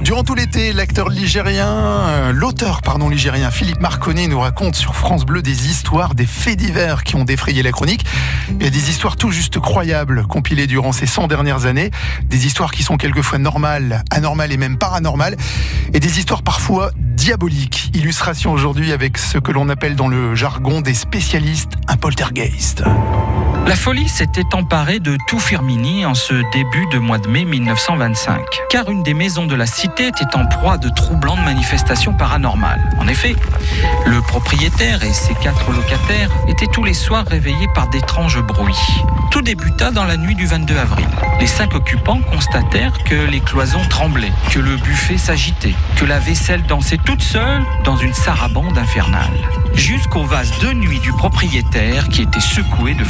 Durant tout l'été, l'acteur ligérien, euh, l'auteur pardon ligérien Philippe Marconnet nous raconte sur France Bleu des histoires, des faits divers qui ont défrayé la chronique. Il y a des histoires tout juste croyables compilées durant ces 100 dernières années, des histoires qui sont quelquefois normales, anormales et même paranormales, et des histoires parfois diaboliques. Illustration aujourd'hui avec ce que l'on appelle dans le jargon des spécialistes un poltergeist. La folie s'était emparée de tout Firmini en ce début de mois de mai 1925, car une des maisons de la cité était en proie de troublantes manifestations paranormales. En effet, le propriétaire et ses quatre locataires étaient tous les soirs réveillés par d'étranges bruits. Tout débuta dans la nuit du 22 avril. Les cinq occupants constatèrent que les cloisons tremblaient, que le buffet s'agitait, que la vaisselle dansait toute seule dans une sarabande infernale. Jusqu'au vase de nuit du propriétaire qui était secoué de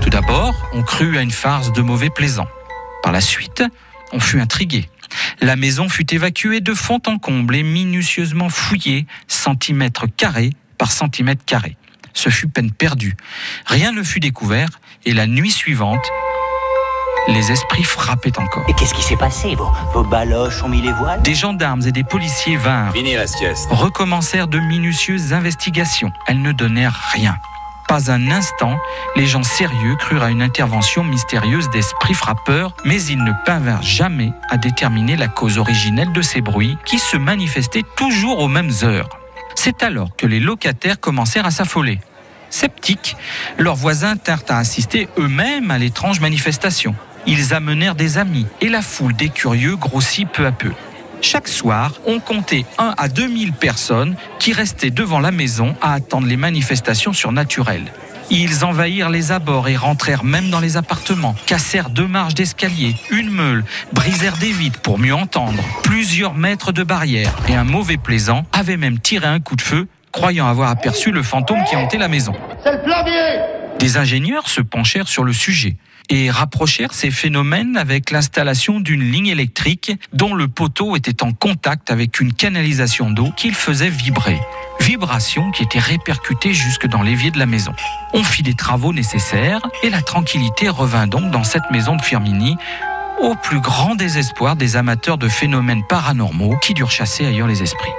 Tout d'abord, on crut à une farce de mauvais plaisant. Par la suite, on fut intrigué. La maison fut évacuée de fond en comble et minutieusement fouillée, centimètre carré par centimètre carré. Ce fut peine perdue. Rien ne fut découvert et la nuit suivante, les esprits frappaient encore. Et qu'est-ce qui s'est passé vos, vos baloches ont mis les voiles? Des gendarmes et des policiers vinrent, Fini la sieste. recommencèrent de minutieuses investigations. Elles ne donnèrent rien. Pas un instant, les gens sérieux crurent à une intervention mystérieuse d'esprits frappeurs, mais ils ne parvinrent jamais à déterminer la cause originelle de ces bruits qui se manifestaient toujours aux mêmes heures. C'est alors que les locataires commencèrent à s'affoler. Sceptiques, leurs voisins tinrent à assister eux-mêmes à l'étrange manifestation. Ils amenèrent des amis et la foule des curieux grossit peu à peu. Chaque soir, on comptait 1 à 2000 personnes qui restaient devant la maison à attendre les manifestations surnaturelles. Ils envahirent les abords et rentrèrent même dans les appartements, cassèrent deux marches d'escalier, une meule, brisèrent des vitres pour mieux entendre, plusieurs mètres de barrières et un mauvais plaisant avait même tiré un coup de feu, croyant avoir aperçu le fantôme qui hantait la maison. Des ingénieurs se penchèrent sur le sujet et rapprochèrent ces phénomènes avec l'installation d'une ligne électrique dont le poteau était en contact avec une canalisation d'eau qu'il faisait vibrer. Vibration qui était répercutée jusque dans l'évier de la maison. On fit les travaux nécessaires et la tranquillité revint donc dans cette maison de Firmini au plus grand désespoir des amateurs de phénomènes paranormaux qui durent chasser ailleurs les esprits.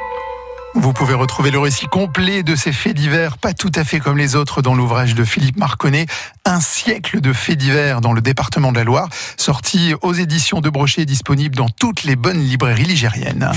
Vous pouvez retrouver le récit complet de ces faits divers, pas tout à fait comme les autres, dans l'ouvrage de Philippe Marconnet, Un siècle de faits divers dans le département de la Loire, sorti aux éditions de Brochet, disponible dans toutes les bonnes librairies ligériennes.